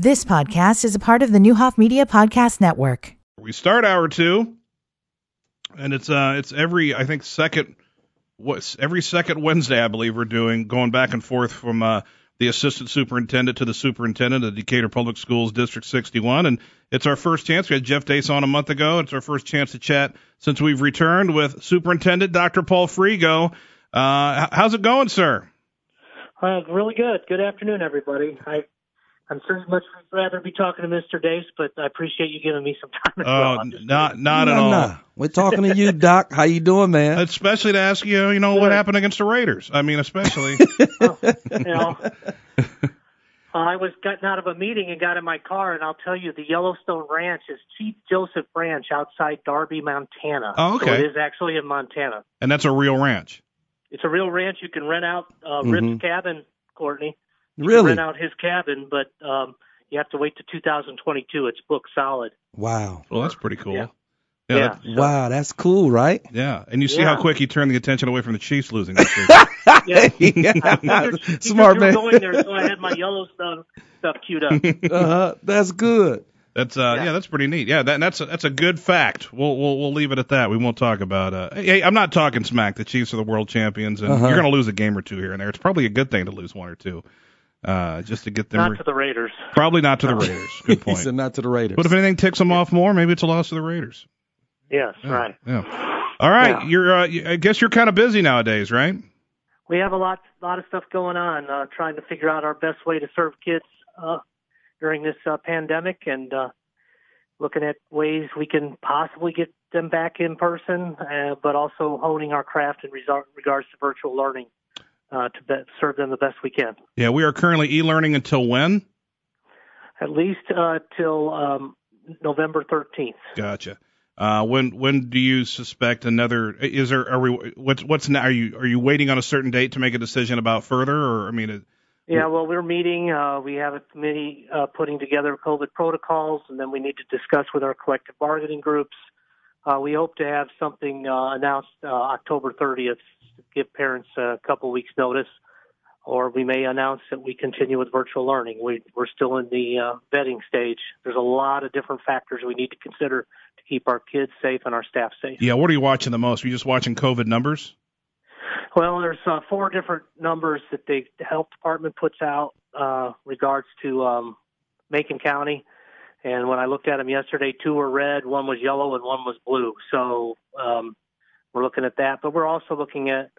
This podcast is a part of the Neuhoff Media Podcast Network. We start hour two, and it's uh it's every I think second what's every second Wednesday I believe we're doing going back and forth from uh the assistant superintendent to the superintendent of Decatur Public Schools District 61, and it's our first chance. We had Jeff Dace on a month ago. It's our first chance to chat since we've returned with Superintendent Dr. Paul Fregeau. Uh, how's it going, sir? Uh, really good. Good afternoon, everybody. I I'm sure much I'd rather be talking to Mr. Dace, but I appreciate you giving me some time. Oh, well. not not at all. no. We're talking to you, Doc. How you doing, man? Especially to ask you, you know, what happened against the Raiders. I mean, especially. you know. I was gotten out of a meeting and got in my car, and I'll tell you, the Yellowstone Ranch is Chief Joseph Ranch outside Darby, Montana. Oh, So okay. it is actually in Montana. and that's a real ranch. It's a real ranch. You can rent out uh, Mhm. Cabin, Courtney. You can really? rent out his cabin, but um, you have to wait to 2022. It's booked solid. Wow. Well, that's pretty cool. Yeah. Yeah. Yeah. that- Wow, that's cool, right? yeah. And you see Yeah. how quick he turned the attention away from the Chiefs losing this. Yeah. Because Smart man. going there, so I had my Yellowstone stuff queued up. uh-huh. That's good. That's uh yeah. Yeah. that's pretty neat. Yeah, that, that's a, that's a good fact. We'll we'll we'll leave it at that. We won't talk about uh hey, I'm not talking smack. The Chiefs are the world champions and Uh-huh. you're going to lose a game or two here and there. It's probably a good thing to lose one or two. Uh just to get them Not re- to the Raiders. probably not to the Raiders. Good He point. said not to the Raiders. But if anything ticks them off more, maybe it's a loss to the Raiders. Yes, right. Yeah. All right, Yeah. you're uh, I guess you're kind of busy nowadays, right? We have a lot, lot of stuff going on, uh, trying to figure out our best way to serve kids uh, during this uh, pandemic, and uh, looking at ways we can possibly get them back in person, uh, but also honing our craft in resar- regards to virtual learning uh, to be- serve them the best we can. Yeah, we are currently e-learning until when? At least uh, till um, November 13th. Gotcha. Uh, when when do you suspect another? Is there are we what's what's now? Are you are you waiting on a certain date to make a decision about further, or I mean, it, Yeah, well, we're meeting. Uh, we have a committee uh, putting together COVID protocols, and then we need to discuss with our collective bargaining groups. Uh, we hope to have something uh, announced uh, October 30th to give parents a couple weeks' notice, or we may announce that we continue with virtual learning. We, we're still in the uh, vetting stage. There's a lot of different factors we need to consider to keep our kids safe and our staff safe. yeah. What are you watching the most? Are you just watching COVID numbers? Well, there's uh, four different numbers that the health department puts out uh, regards to um, Macon County. And when I looked at them yesterday, two were red, one was yellow, and one was blue. So um, we're looking at that, but we're also looking at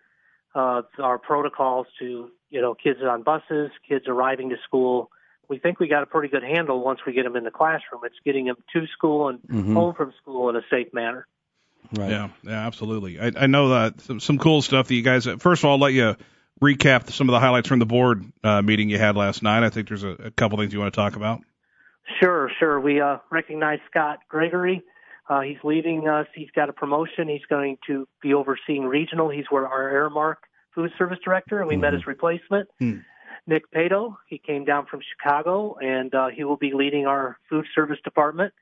uh, our protocols to you know kids on buses, kids arriving to school. We think we got a pretty good handle once we get them in the classroom. It's getting them to school and Mhm. home from school in a safe manner. Right. Yeah, yeah, absolutely. I, I know that some, some cool stuff that you guys. First of all, I'll let you recap some of the highlights from the board uh, meeting you had last night. I think there's a, a couple things you want to talk about. Sure, sure. We uh, recognize Scott Gregory. Uh, he's leaving us. He's got a promotion. He's going to be overseeing regional. He's where our Aramark food service director, and we met his replacement, Hmm. Nick Pato. He came down from Chicago, and uh, he will be leading our food service department.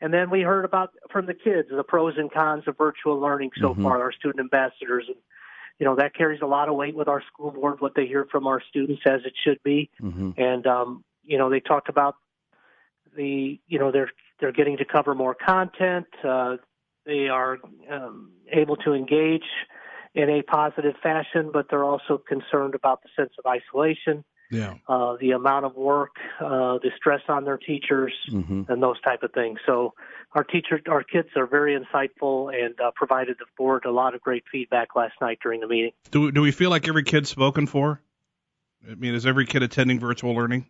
And then we heard about from the kids the pros and cons of virtual learning so Mhm. far. Our student ambassadors, and you know that carries a lot of weight with our school board. What they hear from our students, as it should be hmm and um, you know they talked about the you know they're they're getting to cover more content. Uh, they are um, able to engage in a positive fashion, but they're also concerned about the sense of isolation, Yeah. uh, the amount of work, uh, the stress on their teachers, hmm and those type of things. So our teacher, our kids are very insightful and uh, provided the board a lot of great feedback last night during the meeting. Do do we feel like every kid's spoken for? I mean, is every kid attending virtual learning?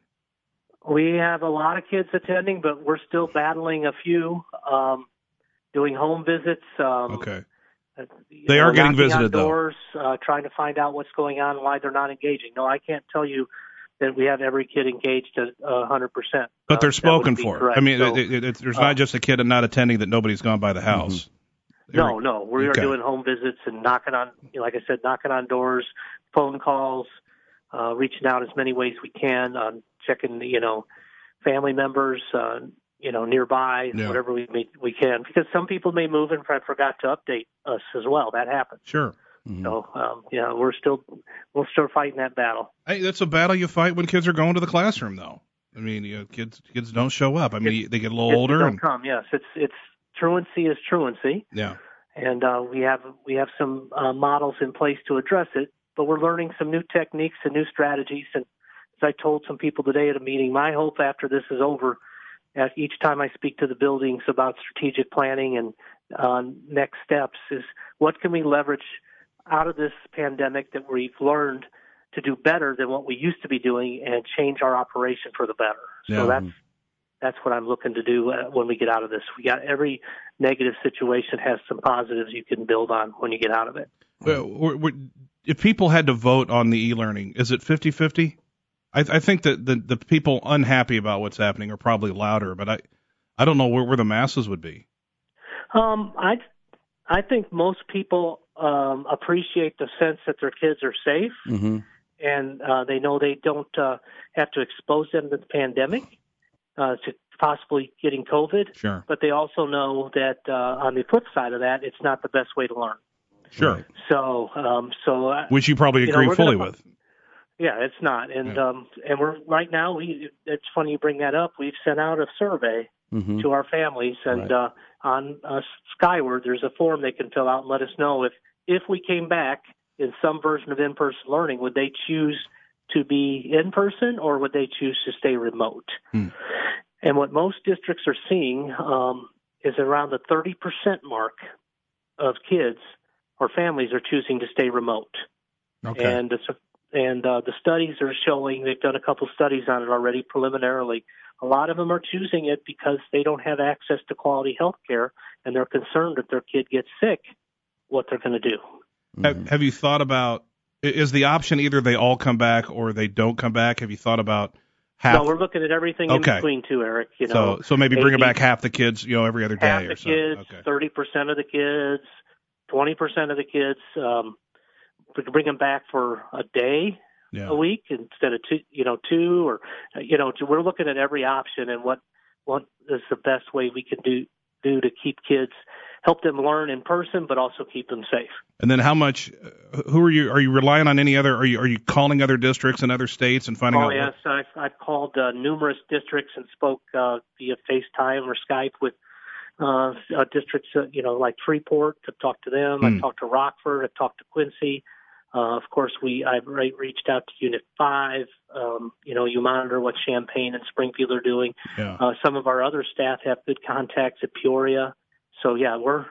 We have a lot of kids attending, but we're still battling a few, um, doing home visits. Um, Okay. uh, They are getting visited, though. doors, uh, trying to find out what's going on, why they're not engaging. No, I can't tell you that we have every kid engaged at a hundred percent. But they're Uh, spoken for. correct. I mean, So, it, it, it, there's uh, not just a kid not attending that nobody's gone by the house. no, no, we Okay. are doing home visits and knocking on, you know, like I said, knocking on doors, phone calls, uh, reaching out as many ways we can, on checking, you know, family members, uh, you know, nearby, Yeah. whatever we may, we can, because some people may move and I forgot to update us as well. That happens. Sure. Mhm. So, um, yeah, we're still we're still fighting that battle. Hey, that's a battle you fight when kids are going to the classroom, though. I mean, you know, kids kids don't show up. I mean, they get a little older. don't And, come. Yes, it's it's truancy is truancy, yeah. and uh, we have we have some uh, models in place to address it. But we're learning some new techniques and new strategies. And as I told some people today at a meeting, my hope after this is over, at each time I speak to the buildings about strategic planning and uh, next steps, is what can we leverage out of this pandemic that we've learned to do better than what we used to be doing and change our operation for the better. Yeah. So that's that's what I'm looking to do uh, when we get out of this. We got every negative situation has some positives you can build on when you get out of it. Well, if people had to vote on the e-learning, is it 50-50? I, I think that the the people unhappy about what's happening are probably louder, but I I don't know where, where the masses would be. Um, I I think most people um, appreciate the sense that their kids are safe hmm and uh, they know they don't uh, have to expose them to the pandemic uh, to possibly getting COVID. Sure, But they also know that uh, on the flip side of that, it's not the best way to learn. sure. So, um, so uh, Which you probably You know, agree fully gonna- with. Yeah, it's not. And Yeah. um, and we're right now. We it's funny you bring that up. We've sent out a survey hmm to our families, and Right. uh, on uh, Skyward, there's a form they can fill out and let us know if if we came back in some version of in-person learning, would they choose to be in person or would they choose to stay remote? Hmm. And what most districts are seeing um, is around the 30% mark of kids or families are choosing to stay remote. Okay. And it's and uh, the studies are showing they've done a couple studies on it already preliminarily. A lot of them are choosing it because they don't have access to quality health care and they're concerned if their kid gets sick, what they're going to do. Have, have you thought about is the option either they all come back or they don't come back? Have you thought about half? no, we're looking at everything in between too, Eric. You know, so so maybe bringing 80 back half the kids, you know, every other day or something. half or the something. kids, Okay. thirty percent of the kids, twenty percent of the kids. Um, we could bring them back for a day Yeah. a week instead of two, you know, two or you know, we're looking at every option and what what is the best way we can do do to keep kids help them learn in person, but also keep them safe. And then how much? uh, Who are you? Are you relying on any other? Are you are you calling other districts and other states and finding Oh out? yes, I've, I've called uh, numerous districts and spoke uh, via FaceTime or Skype with uh, uh, districts, uh, you know, like Freeport. I've talked to them. Hmm. I've talked to Rockford. I've talked to Quincy. Uh, of course, we I've re- reached out to Unit Five. Um, you know, you monitor what Champaign and Springfield are doing. Yeah. Uh, some of our other staff have good contacts at Peoria. So yeah, we're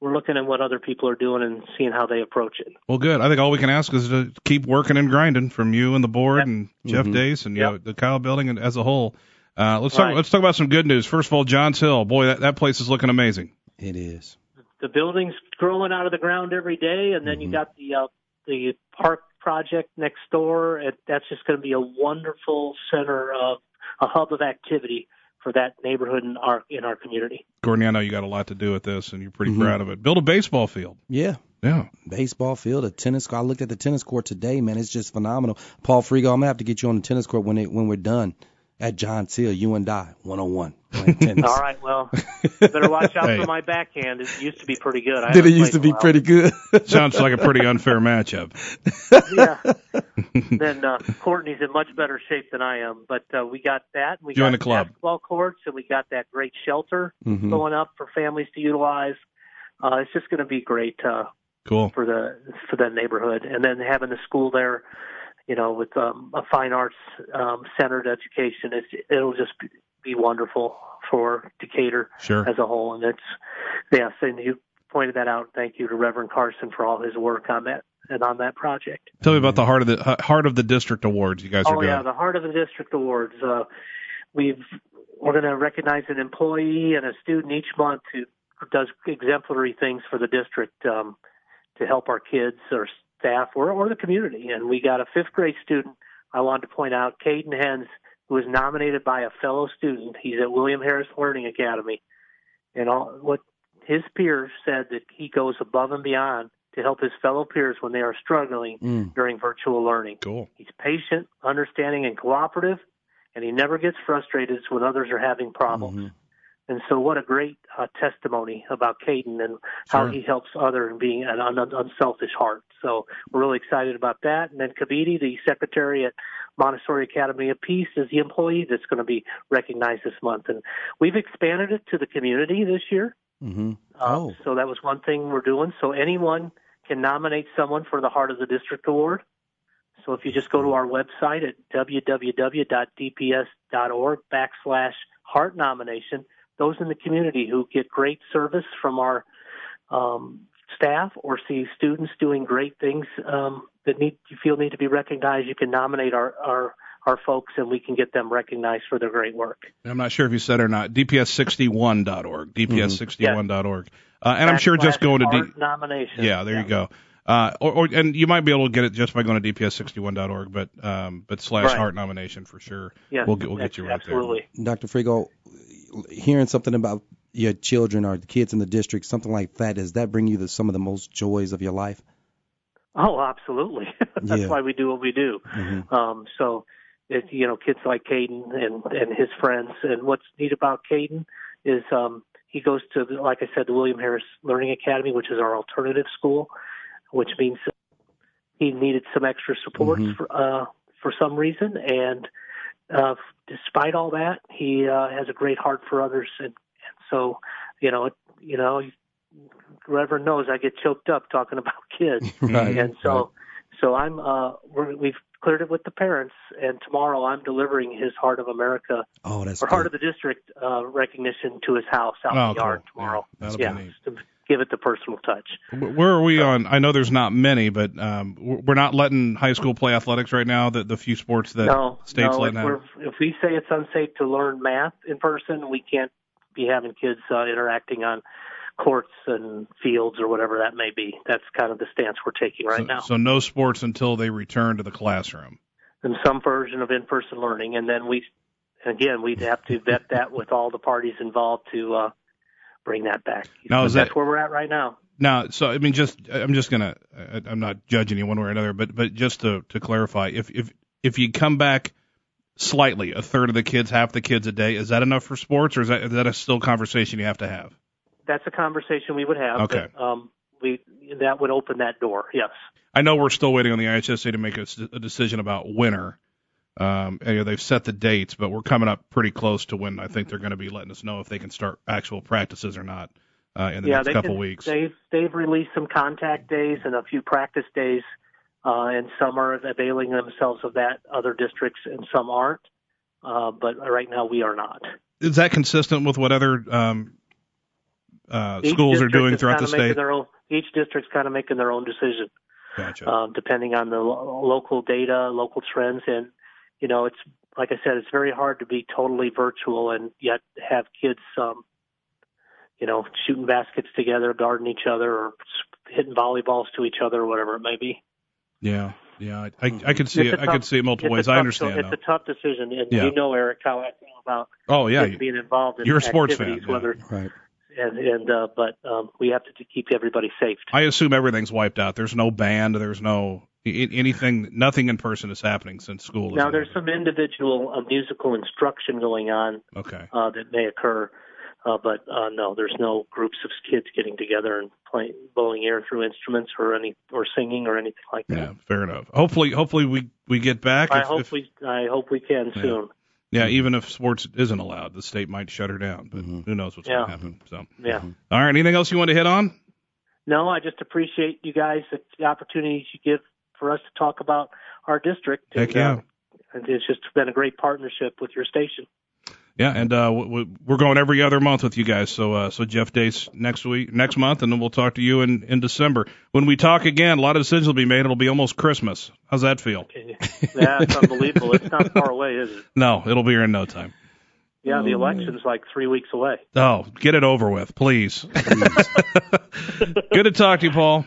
we're looking at what other people are doing and seeing how they approach it. Well, good. I think all we can ask is to keep working and grinding from you and the board Yep. and Jeff Mhm. Dace and you Yep. know, the Keil Building and as a whole. Uh, let's talk. Let's talk about some good news. First of all, Johns Hill. Boy, that, that place is looking amazing. It is. the building's growing out of the ground every day, and then you Mhm. got the uh, the park project next door. And that's just going to be a wonderful center of a hub of activity for that neighborhood in our in our community. Courtney, I know you got a lot to do with this, and you're pretty Mhm. proud of it. Build a baseball field. Yeah. Yeah. Baseball field, a tennis court. I looked at the tennis court today, man. It's just phenomenal. Paul Fregeau, I'm gonna have to get you on the tennis court when it when we're done at John Hill. You and I, one on one, playing tennis. All right, well, better watch out Hey. for my backhand. It used to be pretty good. I Did it used to be pretty good? Sounds like a pretty unfair matchup. yeah. then uh, Courtney's in much better shape than I am. But uh, we got that. We Join got the club. basketball courts, and we got that great shelter Mhm. going up for families to utilize. Uh, it's just going to be great uh, Cool. for the for that neighborhood, and then having the school there, you know, with um, a fine arts um, centered education, it's, it'll just be, wonderful for Decatur Sure. as a whole. And it's yes, and you pointed that out. Thank you to Reverend Carson for all his work on that and on that project. Tell me about the heart of the uh, heart of the district awards you guys are doing. Oh yeah, the Heart of the District Awards. Uh, we've we're going to recognize an employee and a student each month who does exemplary things for the district um, to help our kids or staff or, or the community. And we got a fifth grade student. I wanted to point out, Caden Hens, who was nominated by a fellow student. He's at William Harris Learning Academy, and all what his peers said that he goes above and beyond to help his fellow peers when they are struggling Mm. during virtual learning. Cool. He's patient, understanding, and cooperative, and he never gets frustrated when others are having problems. Mhm. And so, what a great uh, testimony about Caden and how Sure. he helps others and being an un- unselfish heart. So, we're really excited about that. And then Kabiti, the secretary at Montessori Academy of Peace is the employee that's going to be recognized this month, and we've expanded it to the community this year. Mm-hmm. Uh, Oh. So that was one thing we're doing. So anyone can nominate someone for the Heart of the District Award. So if you just go to our website at www.dps.org backslash heart nomination, those in the community who get great service from our um, staff or see students doing great things um, that need you feel need to be recognized, you can nominate our, our our folks and we can get them recognized for their great work. I'm not sure if you said it or not. DPS61.org. DPS61.org. Uh, and I'm sure just Backslash going to D. heart nomination. Yeah, there you go. Uh, or, or and you might be able to get it just by going to dps61.org, but um, but slash Right. heart nomination for sure. Yeah, we'll get we'll get you right there. absolutely. Dr. Fregeau, hearing something about your children or the kids in the district, something like that, does that bring you the, some of the most joys of your life? Oh, absolutely. That's Yeah. why we do what we do. Mhm. Um, so, it, you know, kids like Caden and and his friends. And what's neat about Caden is um, he goes to, the, like I said, the William Harris Learning Academy, which is our alternative school, which means he needed some extra support Mhm. for uh, for some reason. And uh, despite all that, he uh, has a great heart for others. And, and so, you know, it, you know, Reverend knows I get choked up talking about kids right. and so so I'm uh we're, we've cleared it with the parents and tomorrow I'm delivering his Heart of America Oh, that's or Heart of the District uh recognition to his house out Oh, in the yard cool. tomorrow. Yeah, yeah, give it the personal touch. Where are we on? I know there's not many, but um, we're not letting high school play athletics right now. The the few sports that no, states no. If, we're, if we say it's unsafe to learn math in person, we can't be having kids uh, interacting on courts and fields or whatever that may be. That's kind of the stance we're taking right so, now. so no sports until they return to the classroom. and some version of in-person learning, and then we, again, we'd have to vet that with all the parties involved to uh, bring that back. Now, But is that's that- where we're at right now? Now, so I mean, just I'm just gonna I- I'm not judging you one way or another, but but just to to clarify, if if if you come back slightly, a third of the kids, half the kids a day, is that enough for sports, or is that is that a still conversation you have to have? That's a conversation we would have. Okay. But, um, we that would open that door. Yes. I know we're still waiting on the IHSA to make a decision about winter. Um, you know, they've set the dates, but we're coming up pretty close to when I think they're going to be letting us know if they can start actual practices or not uh, in the yeah, next couple can, weeks. They've they've released some contact days and a few practice days, uh, and some are availing themselves of that. Other districts and some aren't. Uh, but right now we are not. Is that consistent with what other um, uh, schools are doing throughout the state? Own, each district's kind of making their own decision. Gotcha. um, depending on the lo- local data, local trends, and you know, it's like I said, it's very hard to be totally virtual and yet have kids, um, you know, shooting baskets together, guarding each other, or s- hitting volleyballs to each other, or whatever it may be. yeah, yeah. I, I, I could see It's it. a I tough- could see it multiple ways. a I tough- understand. It's though. a tough decision, and Yeah. you know, Eric, how I feel about oh yeah, kids being involved in You're a sports fan, yeah. whether Right. and and uh, but um, we have to, to keep everybody safe. I assume everything's wiped out. There's no band. There's no i- anything. Nothing in person is happening since school. is Now, over. there's some individual uh, musical instruction going on Okay. uh, that may occur. Uh, but uh, no, there's no groups of kids getting together and playing blowing air through instruments or any or singing or anything like that. Yeah, fair enough. Hopefully, hopefully we we get back. I If- hope if- we I hope we can Yeah. soon. Yeah, even if sports isn't allowed, the state might shut her down. But Mhm. who knows what's Yeah. going to happen? So, Yeah. all right. Anything else you want to hit on? No, I just appreciate you guys the, the opportunities you give for us to talk about our district. Heck and, yeah. uh, and it's just been a great partnership with your station. Yeah, and uh, we're going every other month with you guys. So, uh, so Jeff Dace next week, next month, and then we'll talk to you in in December. When we talk again, a lot of decisions will be made. It'll be almost Christmas. How's that feel? That's unbelievable. It's not far away, is it? No, it'll be here in no time. Yeah, the election's like three weeks away. Oh, get it over with, please. Good to talk to you, Paul.